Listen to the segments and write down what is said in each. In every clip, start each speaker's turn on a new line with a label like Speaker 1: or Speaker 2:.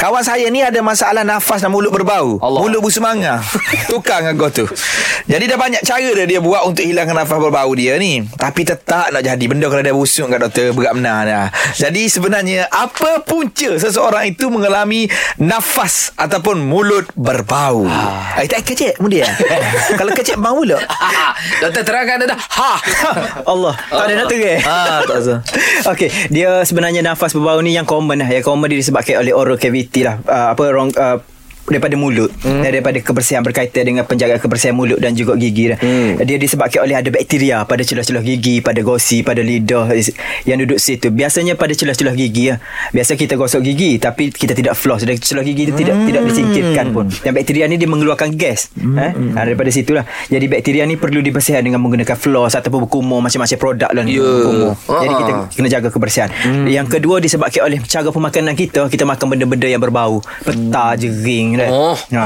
Speaker 1: Kawan saya ni ada masalah nafas dan mulut berbau.
Speaker 2: Allah.
Speaker 1: Mulut busemanga. Tukar dengan kau tu. Jadi dah banyak cara dah dia buat untuk hilangkan nafas berbau dia ni. Tapi tetap nak jadi benda kalau dia busuk kat doktor berat benar dah. Jadi sebenarnya apa punca seseorang itu mengalami nafas ataupun mulut berbau? Ah. Eh, tak kecek mudia. kalau kecek bau mulut.
Speaker 2: Doktor terangkan dah. Ha.
Speaker 3: Allah Tak ada nak terang
Speaker 1: Ah, tak usah.
Speaker 3: Okey, dia sebenarnya nafas berbau ni yang common lah. Yang common dia disebabkan oleh oral cavity lah. Uh, apa orang uh, daripada mulut hmm. daripada kebersihan berkaitan dengan penjagaan kebersihan mulut dan juga gigi hmm. dia disebabkan oleh ada bakteria pada celah-celah gigi pada gosi pada lidah yang duduk situ biasanya pada celah-celah gigi ya. biasa kita gosok gigi tapi kita tidak floss dan celah gigi itu tidak
Speaker 1: Hmm.
Speaker 3: tidak disingkirkan pun dan bakteria ni dia mengeluarkan gas hmm. eh? ha, daripada situlah jadi bakteria ni perlu dibersihkan dengan menggunakan floss ataupun berkumur macam-macam produk lah ni berkumur jadi
Speaker 2: Ah.
Speaker 3: kita kena jaga kebersihan. Hmm. Yang kedua disebabkan oleh cara pemakanan kita, kita makan benda-benda yang berbau, peta, jering kan.
Speaker 2: Oh.
Speaker 3: Ha.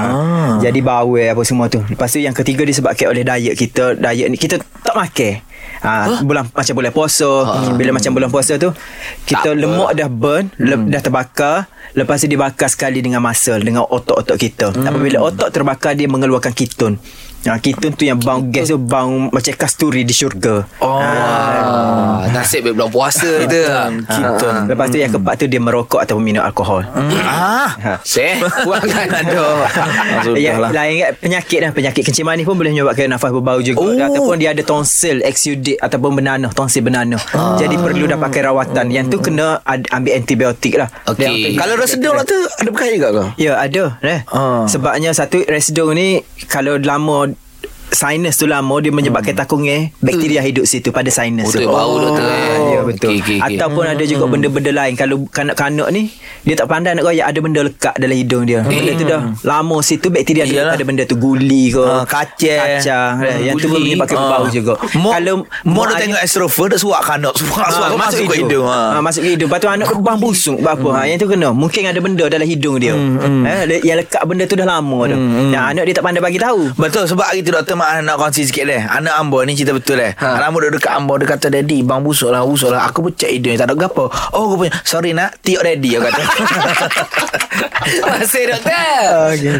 Speaker 3: Jadi bawel apa semua tu. Lepas tu yang ketiga disebabkan oleh diet kita, diet ni kita tak makan. Ha, bulan macam bulan puasa bila macam bulan puasa tu kita
Speaker 2: Tak
Speaker 3: lemak dah burn le, dah terbakar lepas tu dibakar sekali dengan muscle dengan otot-otot kita apabila otot terbakar dia mengeluarkan ketone Ha, ketone tu yang bau gas tu bau macam kasturi di syurga.
Speaker 1: Oh.
Speaker 2: Ah, nasib baik bulan puasa kita.
Speaker 3: Ketone. Lepas tu yang keempat tu dia merokok ataupun minum alkohol.
Speaker 1: Ah.
Speaker 3: Ha.
Speaker 2: Seh, buangkan
Speaker 1: Aduh.
Speaker 3: Yang lain penyakit dah penyakit kencing manis pun boleh menyebabkan nafas berbau juga
Speaker 1: Oh.
Speaker 3: ataupun dia ada tonsil exudate ataupun benanah tonsil benanah.
Speaker 1: Ah.
Speaker 3: Jadi perlu dah pakai rawatan. Yang tu kena ad- ambil antibiotik lah.
Speaker 2: Okey.
Speaker 3: Dia-
Speaker 1: Kalau resedung lah tu ada berkaya juga kau?
Speaker 3: Ya ada eh.
Speaker 1: Ah.
Speaker 3: Sebabnya satu residung ni kalau lama sinus tu lama dia menyebabkan takung eh. Bakteria hidup situ pada sinus
Speaker 2: Oh, tu. Bau, doktor, eh.
Speaker 3: Ah, ya betul.
Speaker 2: Okey, okey, okey.
Speaker 3: ataupun ada juga benda-benda lain. Kalau kanak-kanak ni dia tak pandai nak royak ada benda lekat dalam hidung dia. Benda tu dah lama situ bakteria ada
Speaker 1: Iyalah.
Speaker 3: pada benda tu guli ke
Speaker 1: Ah, kacang.
Speaker 3: kacang. eh, yang tu
Speaker 2: Guli.
Speaker 3: menyebabkan
Speaker 1: Ah.
Speaker 3: bau juga.
Speaker 1: Mo,
Speaker 3: kalau
Speaker 1: Mo dah tengok extrovert Dah suak kanak Suak. Suak Masuk ke hidung
Speaker 3: ha.
Speaker 1: ha.
Speaker 3: masuk ke hidung Lepas tu anak kebang busuk. Apa ha, Yang tu kena. Mungkin ada benda dalam hidung dia. Eh, le- Yang lekat benda tu dah lama tu. Yang anak dia tak pandai bagi tahu.
Speaker 1: Betul sebab hari tu doktor mak nak kongsi sikit deh. Anak ambo ni cerita betul deh. Ha. Anak ambo duduk dekat ambo dia kata daddy bang busuk lah busuk lah. Aku pun cek hidung tak ada gapo. Oh aku punya sorry nak tiok daddy aku kata.
Speaker 2: Masih doktor.
Speaker 3: Okay,